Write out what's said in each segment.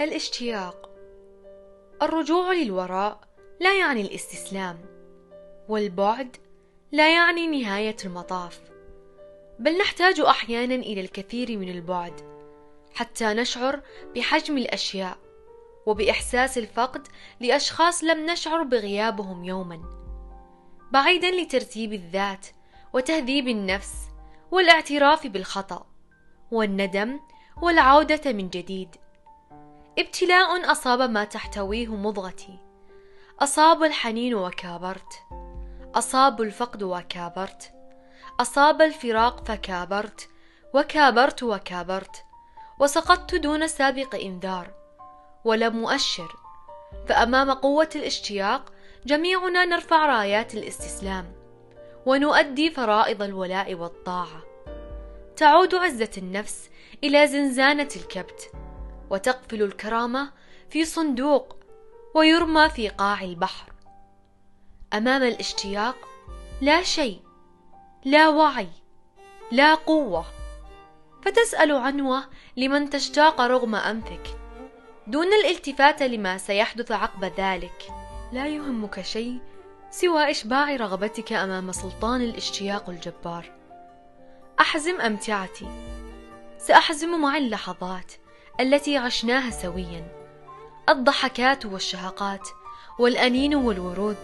الاشتياق. الرجوع للوراء لا يعني الاستسلام والبعد لا يعني نهاية المطاف. بل نحتاج أحيانا إلى الكثير من البعد حتى نشعر بحجم الأشياء وبإحساس الفقد لأشخاص لم نشعر بغيابهم يوما. بعيدا لترتيب الذات وتهذيب النفس والاعتراف بالخطأ والندم والعودة من جديد. ابتلاء أصاب ما تحتويه مضغتي. أصاب الحنين وكابرت. أصاب الفقد وكابرت. أصاب الفراق فكابرت. وكابرت وكابرت. وسقطت دون سابق إنذار. ولا مؤشر فأمام قوة الاشتياق جميعنا نرفع رايات الاستسلام. ونؤدي فرائض الولاء والطاعة. تعود عزة النفس إلى زنزانة الكبت. وتقفل الكرامة في صندوق ويرمى في قاع البحر. أمام الاشتياق لا شيء لا وعي لا قوة. فتسأل عنوة لمن تشتاق رغم أنفك. دون الالتفات لما سيحدث عقب ذلك. لا يهمك شيء سوى إشباع رغبتك أمام سلطان الاشتياق الجبار. أحزم أمتعتي سأحزم مع اللحظات. التي عشناها سويا. الضحكات والشهقات والأنين والورود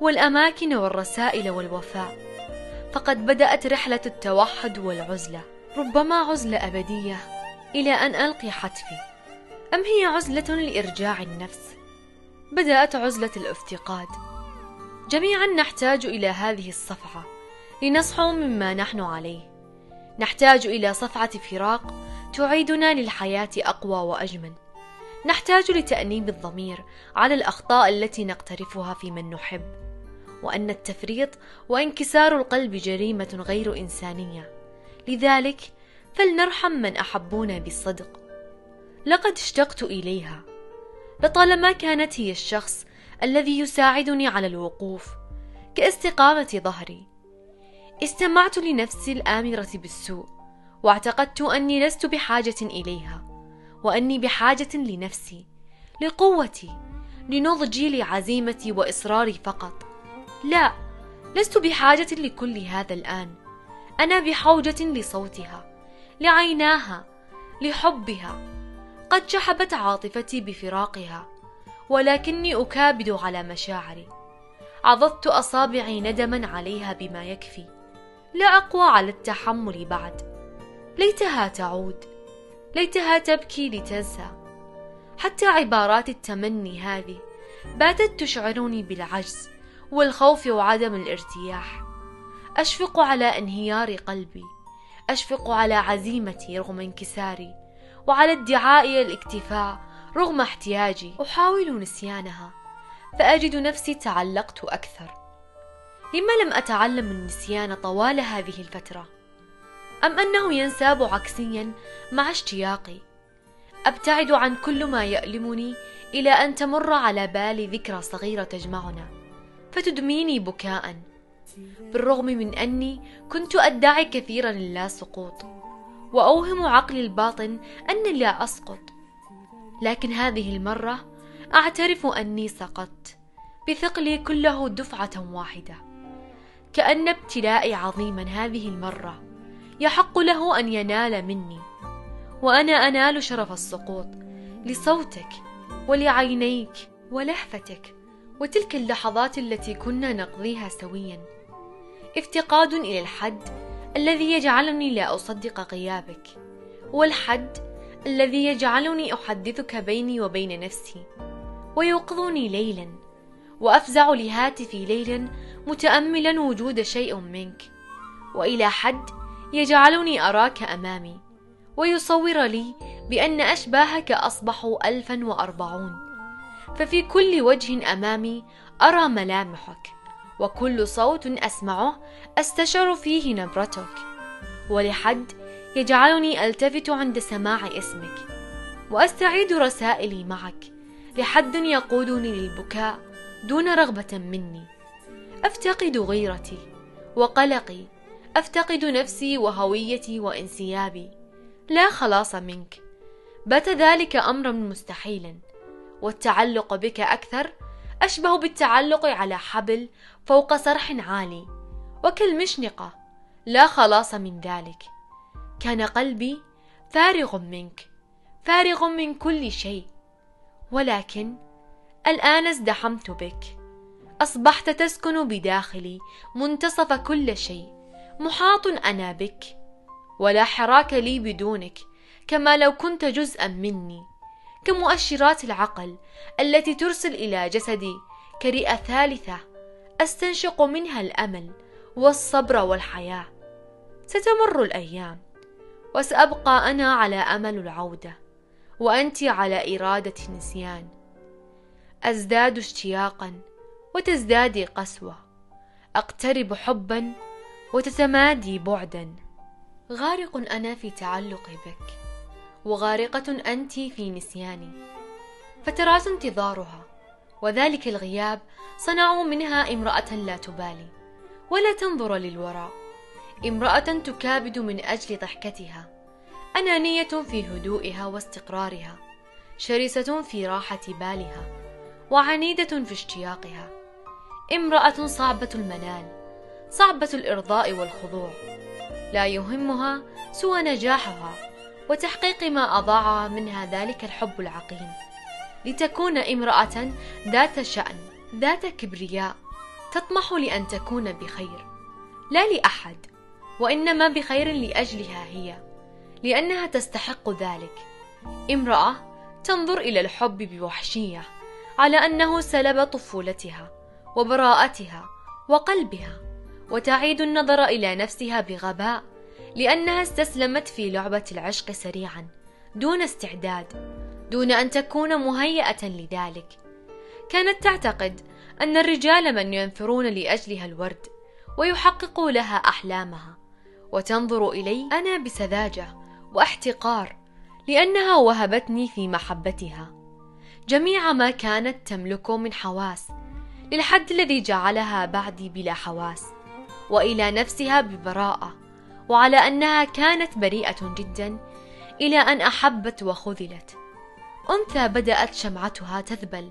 والأماكن والرسائل والوفاء. فقد بدأت رحلة التوحد والعزلة. ربما عزلة أبدية إلى أن ألقي حتفي. أم هي عزلة لإرجاع النفس؟ بدأت عزلة الافتقاد. جميعا نحتاج إلى هذه الصفعه لنصحو مما نحن عليه. نحتاج إلى صفعة فراق تعيدنا للحياة أقوى وأجمل. نحتاج لتأنيب الضمير على الأخطاء التي نقترفها في من نحب وأن التفريط وانكسار القلب جريمة غير إنسانية. لذلك فلنرحم من أحبونا بالصدق. لقد اشتقت إليها. لطالما كانت هي الشخص الذي يساعدني على الوقوف كاستقامة ظهري استمعت لنفسي الآمرة بالسوء. واعتقدت أني لست بحاجة إليها وأني بحاجة لنفسي لقوتي لنضجي لعزيمتي وإصراري فقط. لا لست بحاجة لكل هذا الآن. أنا بحوجة لصوتها لعيناها لحبها. قد شحبت عاطفتي بفراقها ولكني أكابد على مشاعري. عضدت أصابعي ندما عليها بما يكفي. لا أقوى على التحمل بعد. ليتها تعود. ليتها تبكي لتنسى. حتى عبارات التمني هذه باتت تشعرني بالعجز والخوف وعدم الارتياح. أشفق على انهيار قلبي. أشفق على عزيمتي رغم انكساري. وعلى ادعائي الاكتفاء رغم احتياجي. أحاول نسيانها فأجد نفسي تعلقت أكثر. لما لم أتعلم النسيان طوال هذه الفترة؟ أم أنه ينساب عكسيا مع اشتياقي؟ أبتعد عن كل ما يألمني إلى أن تمر على بالي ذكرى صغيرة تجمعنا فتدميني بكاء. بالرغم من أني كنت أدعي كثيرا اللا سقوط وأوهم عقلي الباطن اني لا أسقط. لكن هذه المرة أعترف أني سقطت بثقلي كله دفعة واحدة. كأن ابتلائي عظيما هذه المرة. يحق له أن ينال مني. وأنا أنال شرف السقوط لصوتك ولعينيك ولهفتك وتلك اللحظات التي كنا نقضيها سويا. افتقاد إلى الحد الذي يجعلني لا أصدق غيابك والحد الذي يجعلني أحدثك بيني وبين نفسي. ويوقظني ليلا وأفزع لهاتفي ليلا متاملا وجود شيء منك. وإلى حد يجعلني أراك أمامي ويصور لي بأن أشباهك اصبحوا الفا وأربعون. ففي كل وجه أمامي أرى ملامحك وكل صوت أسمعه استشعر فيه نبرتك. ولحد يجعلني ألتفت عند سماع اسمك وأستعيد رسائلي معك. لحد يقودني للبكاء دون رغبة مني. أفتقد غيرتي وقلقي أفتقد نفسي وهويتي وانسيابي. لا خلاص منك. بات ذلك أمرا مستحيلا والتعلق بك أكثر. أشبه بالتعلق على حبل فوق سرح عالي. وكالمشنقة. لا خلاص من ذلك. كان قلبي فارغ منك. فارغ من كل شيء. ولكن الآن ازدحمت بك. أصبحت تسكن بداخلي منتصف كل شيء. محاط أنا بك ولا حراك لي بدونك كما لو كنت جزءا مني. كمؤشرات العقل التي ترسل إلى جسدي كرئة ثالثة أستنشق منها الأمل والصبر والحياة. ستمر الأيام وسأبقى أنا على أمل العودة وأنت على إرادة نسيان. أزداد اشتياقا وتزدادي قسوة. أقترب حبا وتتمادي بعدا. غارق أنا في تعلقي بك وغارقة أنت في نسياني. فترات انتظارها وذلك الغياب صنعوا منها امرأة لا تبالي ولا تنظر للوراء. امرأة تكابد من أجل ضحكتها أنانية في هدوئها واستقرارها شرسة في راحة بالها وعنيدة في اشتياقها. امرأة صعبة المنال صعبة الإرضاء والخضوع. لا يهمها سوى نجاحها وتحقيق ما أضاعها منها ذلك الحب العقيم. لتكون امرأة ذات شأن ذات كبرياء تطمح لأن تكون بخير. لا لأحد وإنما بخير لأجلها هي لأنها تستحق ذلك. امرأة تنظر إلى الحب بوحشية على أنه سلب طفولتها وبراءتها وقلبها. وتعيد النظر إلى نفسها بغباء لأنها استسلمت في لعبة العشق سريعا دون استعداد دون أن تكون مهيئة لذلك. كانت تعتقد أن الرجال من ينثرون لأجلها الورد ويحققوا لها أحلامها. وتنظر إلي أنا بسذاجة واحتقار لأنها وهبتني في محبتها. جميع ما كانت تملكه من حواس للحد الذي جعلها بعدي بلا حواس. وإلى نفسها ببراءة وعلى أنها كانت بريئة جدا إلى أن أحبت وخذلت. أنثى بدأت شمعتها تذبل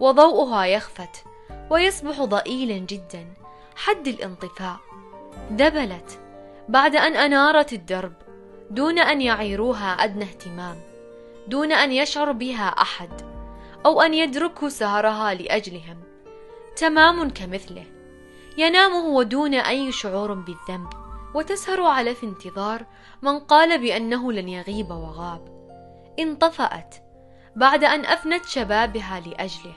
وضوءها يخفت ويصبح ضئيلا جدا حد الانطفاء. ذبلت بعد أن أنارت الدرب دون أن يعيروها أدنى اهتمام دون أن يشعر بها أحد أو أن يدركوا سهرها لأجلهم. تمام كمثله. ينام هو دون أي شعور بالذنب وتسهر على في انتظار من قال بأنه لن يغيب وغاب. انطفأت بعد أن أفنت شبابها لأجله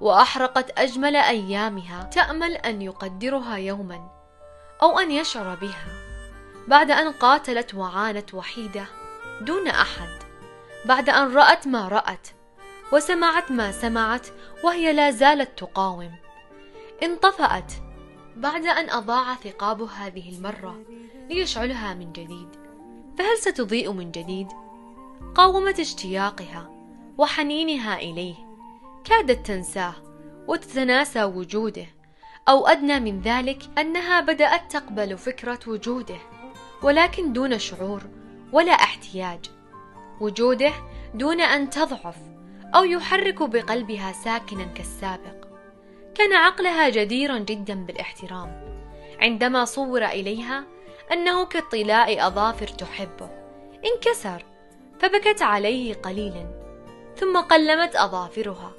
وأحرقت أجمل أيامها تأمل أن يقدرها يوما أو أن يشعر بها. بعد أن قاتلت وعانت وحيدة دون أحد بعد أن رأت ما رأت وسمعت ما سمعت وهي لا زالت تقاوم. انطفأت بعد أن أضاع ثقاب هذه المرة ليشعلها من جديد. فهل ستضيء من جديد؟ قاومت اشتياقها وحنينها إليه. كادت تنساه وتتناسى وجوده أو أدنى من ذلك أنها بدأت تقبل فكرة وجوده ولكن دون شعور ولا احتياج. وجوده دون أن تضعف أو يحرك بقلبها ساكنا كالسابق. كان عقلها جديرا جدا بالاحترام عندما صور إليها أنه كاطلاء أظافر تحبه. انكسر فبكت عليه قليلا ثم قلمت أظافرها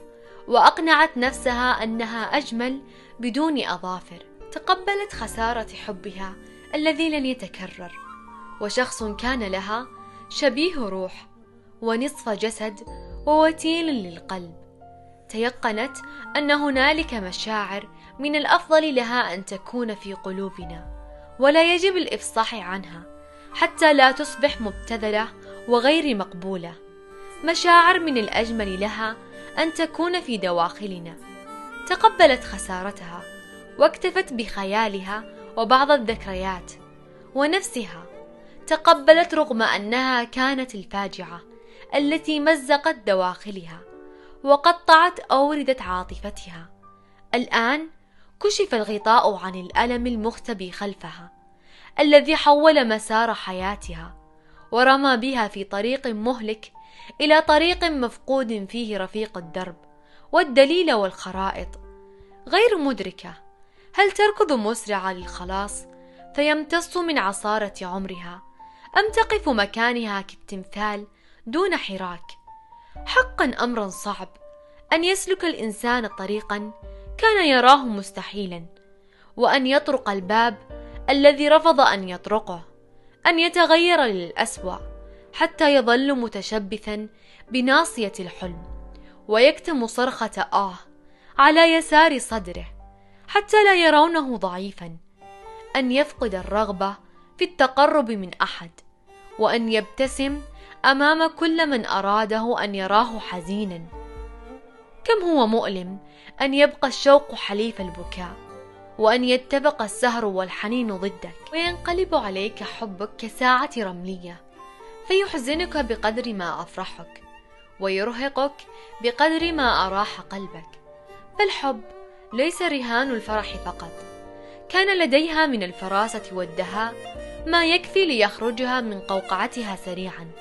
وأقنعت نفسها أنها أجمل بدون أظافر تقبلت خسارة حبها الذي لن يتكرر. وشخص كان لها شبيه روح ونصف جسد ووتيل للقلب. تيقنت أن هنالك مشاعر من الأفضل لها أن تكون في قلوبنا ولا يجب الإفصاح عنها حتى لا تصبح مبتذلة وغير مقبولة. مشاعر من الأجمل لها أن تكون في دواخلنا. تقبلت خسارتها واكتفت بخيالها وبعض الذكريات ونفسها. تقبلت رغم أنها كانت الفاجعة التي مزقت دواخلها. وقطعت اورده عاطفتها. الآن كشف الغطاء عن الألم المختبي خلفها الذي حول مسار حياتها ورمى بها في طريق مهلك إلى طريق مفقود فيه رفيق الدرب والدليل والخرائط. غير مدركة هل تركض مسرعة للخلاص فيمتص من عصارة عمرها أم تقف مكانها كالتمثال دون حراك؟ حقا أمر صعب. أن يسلك الإنسان طريقا كان يراه مستحيلا. وأن يطرق الباب الذي رفض أن يطرقه. أن يتغير للأسوأ حتى يظل متشبثا بناصية الحلم. ويكتم صرخة آه على يسار صدره حتى لا يرونه ضعيفا. أن يفقد الرغبة في التقرب من أحد. وأن يبتسم أمام كل من أراده أن يراه حزينا. كم هو مؤلم أن يبقى الشوق حليف البكاء وأن يتفق السهر والحنين ضدك. وينقلب عليك حبك كساعة رملية فيحزنك بقدر ما أفرحك ويرهقك بقدر ما أراح قلبك. فالحب ليس رهان الفرح فقط كان لديها من الفراسة والدهاء ما يكفي ليخرجها من قوقعتها سريعا.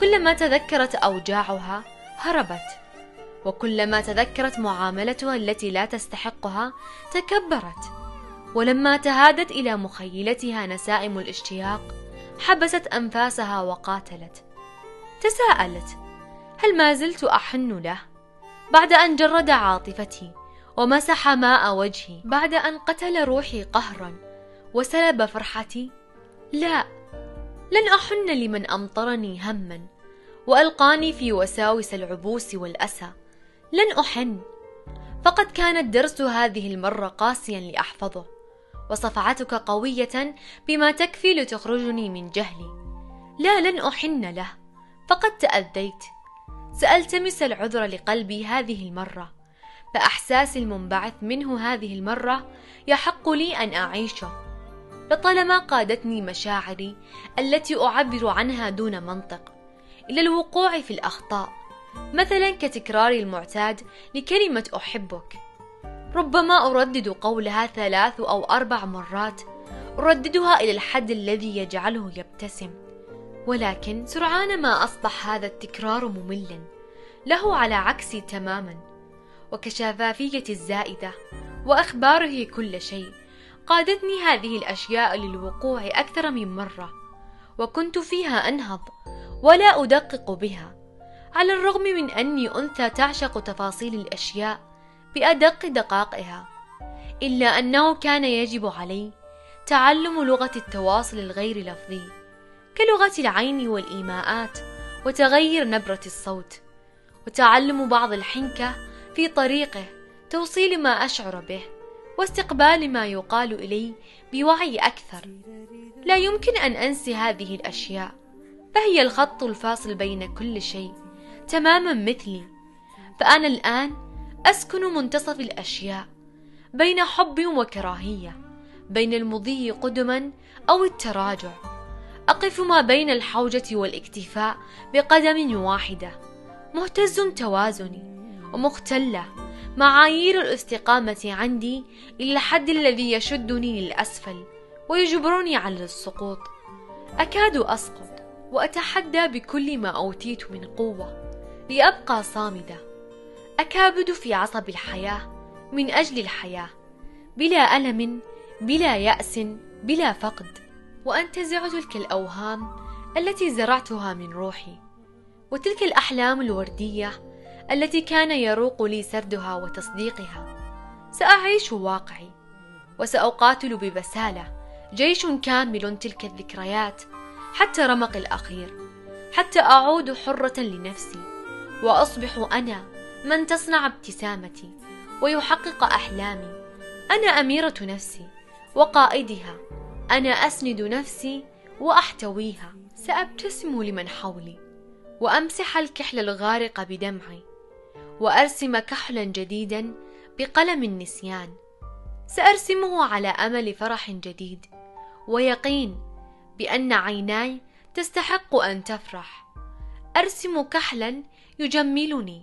كلما تذكرت أوجاعها هربت وكلما تذكرت معاملتها التي لا تستحقها تكبرت. ولما تهادت إلى مخيلتها نسائم الاشتياق حبست أنفاسها وقاتلت. تساءلت هل ما زلت أحن له؟ بعد أن جرد عاطفتي ومسح ماء وجهي بعد أن قتل روحي قهرا وسلب فرحتي لا لن أحن لمن أمطرني هما وألقاني في وساوس العبوس والأسى. لن أحن فقد كان الدرس هذه المرة قاسيا لأحفظه وصفعتك قوية بما تكفي لتخرجني من جهلي. لا لن أحن له فقد تأذيت. سألتمس العذر لقلبي هذه المرة فأحساسي المنبعث منه هذه المرة يحق لي أن أعيشه. لطالما قادتني مشاعري التي أعبر عنها دون منطق إلى الوقوع في الأخطاء. مثلا كتكرار المعتاد لكلمة أحبك. ربما أردد قولها ثلاث أو أربع مرات. أرددها إلى الحد الذي يجعله يبتسم. ولكن سرعان ما أصبح هذا التكرار مملا. له على عكسي تماما. وكشفافية الزائدة وأخباره كل شيء. قادتني هذه الأشياء للوقوع أكثر من مرة وكنت فيها أنهض ولا أدقق بها على الرغم من أني أنثى تعشق تفاصيل الأشياء بأدق دقائقها إلا أنه كان يجب علي تعلم لغة التواصل الغير لفظي كلغة العين والإيماءات وتغير نبرة الصوت وتعلم بعض الحنكة في طريقه توصيل ما أشعر به. واستقبال ما يقال إلي بوعي أكثر. لا يمكن أن أنسي هذه الأشياء فهي الخط الفاصل بين كل شيء تماما مثلي. فأنا الآن أسكن منتصف الأشياء بين حب وكراهية بين المضي قدما أو التراجع. أقف ما بين الحوجة والاكتفاء بقدم واحدة مهتز توازني ومختلة. معايير الاستقامة عندي إلى الحد الذي يشدني للأسفل ويجبرني على السقوط. أكاد أسقط وأتحدى بكل ما أوتيت من قوة لأبقى صامدة. أكابد في عصب الحياة من أجل الحياة بلا ألم بلا يأس بلا فقد. وأنتزع تلك الأوهام التي زرعتها من روحي وتلك الأحلام الوردية التي كان يروق لي سردها وتصديقها. سأعيش واقعي وسأقاتل ببسالة. جيش كامل تلك الذكريات حتى رمق الأخير حتى أعود حرة لنفسي. وأصبح أنا من تصنع ابتسامتي ويحقق أحلامي. أنا أميرة نفسي وقائدها. أنا أسند نفسي وأحتويها. سأبتسم لمن حولي وأمسح الكحل الغارق بدمعي. وأرسم كحلا جديدا بقلم النسيان. سأرسمه على أمل فرح جديد ويقين بأن عيناي تستحق أن تفرح. أرسم كحلا يجملني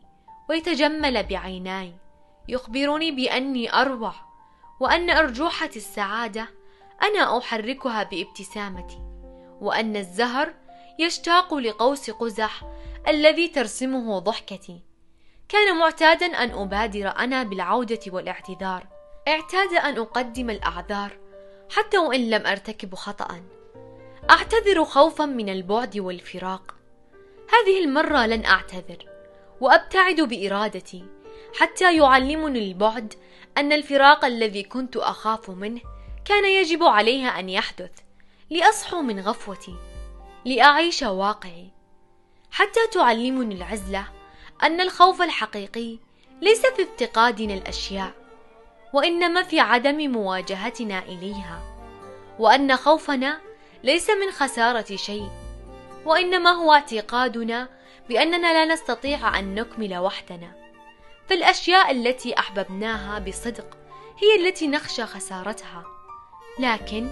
ويتجمل بعيناي يخبرني بأني أروع وأن أرجوحة السعادة أنا أحركها بابتسامتي وأن الزهر يشتاق لقوس قزح الذي ترسمه ضحكتي. كان معتادا أن أبادر أنا بالعودة والاعتذار. اعتاد أن أقدم الأعذار حتى وإن لم أرتكب خطأ أعتذر خوفا من البعد والفراق. هذه المرة لن أعتذر وأبتعد بإرادتي حتى يعلمني البعد أن الفراق الذي كنت أخاف منه كان يجب عليها أن يحدث لأصحو من غفوتي لأعيش واقعي. حتى تعلمني العزلة أن الخوف الحقيقي ليس في افتقادنا الأشياء وإنما في عدم مواجهتنا إليها وأن خوفنا ليس من خسارة شيء وإنما هو اعتقادنا بأننا لا نستطيع أن نكمل وحدنا. فالأشياء التي أحببناها بصدق هي التي نخشى خسارتها. لكن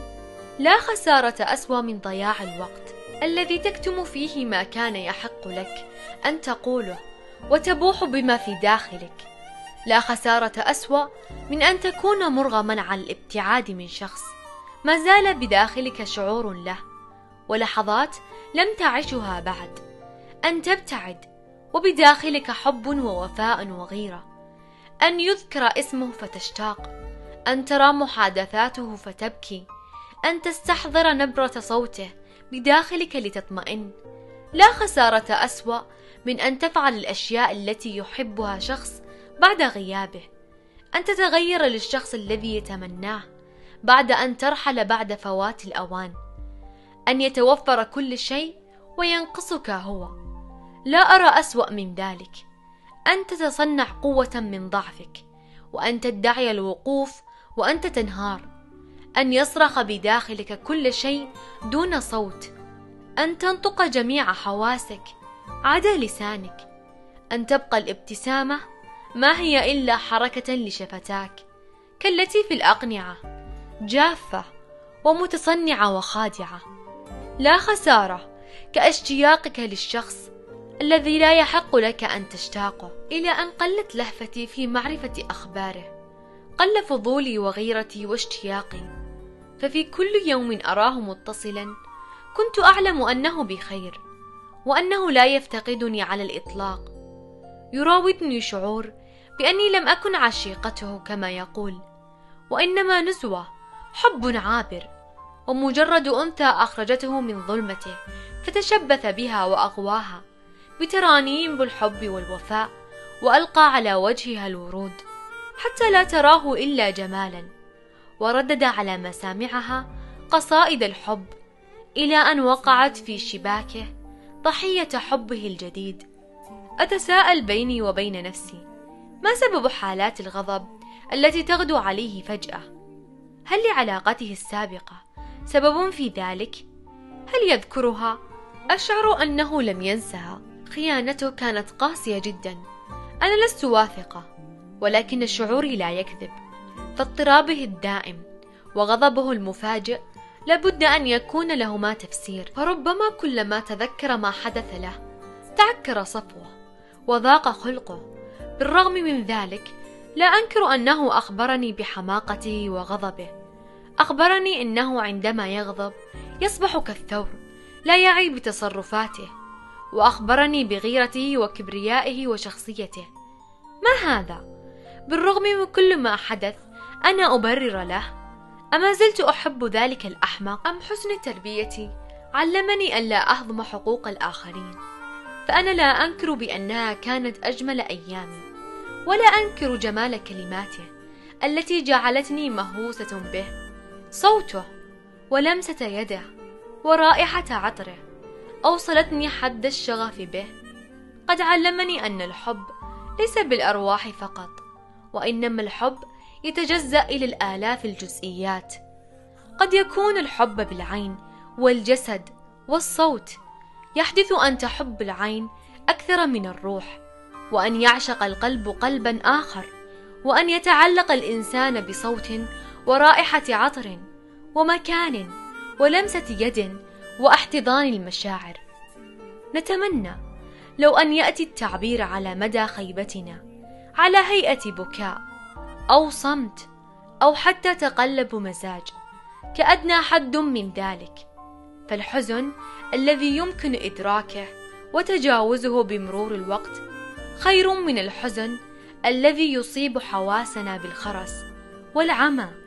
لا خسارة أسوأ من ضياع الوقت الذي تكتم فيه ما كان يحق لك أن تقوله. وتبوح بما في داخلك. لا خسارة أسوأ من أن تكون مرغما على الابتعاد من شخص. ما زال بداخلك شعور له ولحظات لم تعشها بعد. أن تبتعد وبداخلك حب ووفاء وغيرة. أن يذكر اسمه فتشتاق. أن ترى محادثاته فتبكي. أن تستحضر نبرة صوته بداخلك لتطمئن. لا خسارة أسوأ من أن تفعل الأشياء التي يحبها شخص بعد غيابه أن تتغير للشخص الذي يتمناه بعد أن ترحل بعد فوات الأوان أن يتوفر كل شيء وينقصك هو. لا أرى أسوأ من ذلك أن تتصنع قوة من ضعفك وأن تدعي الوقوف وأنت تنهار أن يصرخ بداخلك كل شيء دون صوت أن تنطق جميع حواسك عدا لسانك. أن تبقى الابتسامة ما هي إلا حركة لشفتاك. كالتي في الأقنعة جافة ومتصنعة وخادعة. لا خسارة كاشتياقك للشخص الذي لا يحق لك أن تشتاقه. إلى أن قلت لهفتي في معرفة أخباره قل فضولي وغيرتي واشتياقي. ففي كل يوم أراه متصلا كنت أعلم أنه بخير. وأنه لا يفتقدني على الإطلاق. يراودني شعور بأني لم أكن عشيقته كما يقول وإنما نزوة حب عابر ومجرد أنثى أخرجته من ظلمته فتشبث بها وأغواها بترانيم بالحب والوفاء وألقى على وجهها الورود حتى لا تراه إلا جمالا وردد على مسامعها قصائد الحب إلى أن وقعت في شباكه ضحية حبه الجديد أتساءل بيني وبين نفسي ما سبب حالات الغضب التي تغدو عليه فجأة؟ هل لعلاقته السابقة سبب في ذلك؟ هل يذكرها؟ أشعر أنه لم ينسها خيانته كانت قاسية جدا أنا لست واثقة ولكن شعوري لا يكذب فاضطرابه الدائم وغضبه المفاجئ لابد أن يكون لهما تفسير. فربما كلما تذكر ما حدث له تعكر صفوه وضاق خلقه. بالرغم من ذلك لا أنكر أنه أخبرني بحماقته وغضبه. أخبرني أنه عندما يغضب يصبح كالثور لا يعي بتصرفاته. وأخبرني بغيرته وكبريائه وشخصيته. ما هذا؟ بالرغم من كل ما حدث أنا أبرر له. أما زلت أحب ذلك الأحمق أم حسن تربيتي علمني ألا أهضم حقوق الآخرين. فأنا لا أنكر بأنها كانت أجمل أيامي ولا أنكر جمال كلماته التي جعلتني مهووسة به. صوته ولمسة يده ورائحة عطره أوصلتني حد الشغف به. قد علمني أن الحب ليس بالأرواح فقط وإنما الحب يتجزأ إلى الآلاف الجزئيات. قد يكون الحب بالعين والجسد والصوت يحدث أن تحب العين أكثر من الروح وأن يعشق القلب قلبا آخر وأن يتعلق الإنسان بصوت ورائحة عطر ومكان ولمسة يد واحتضان المشاعر. نتمنى لو أن يأتي التعبير على مدى خيبتنا على هيئة بكاء. أو صمت أو حتى تقلب مزاج. كأدنى حد من ذلك. فالحزن الذي يمكن إدراكه وتجاوزه بمرور الوقت خير من الحزن الذي يصيب حواسنا بالخرس والعمى.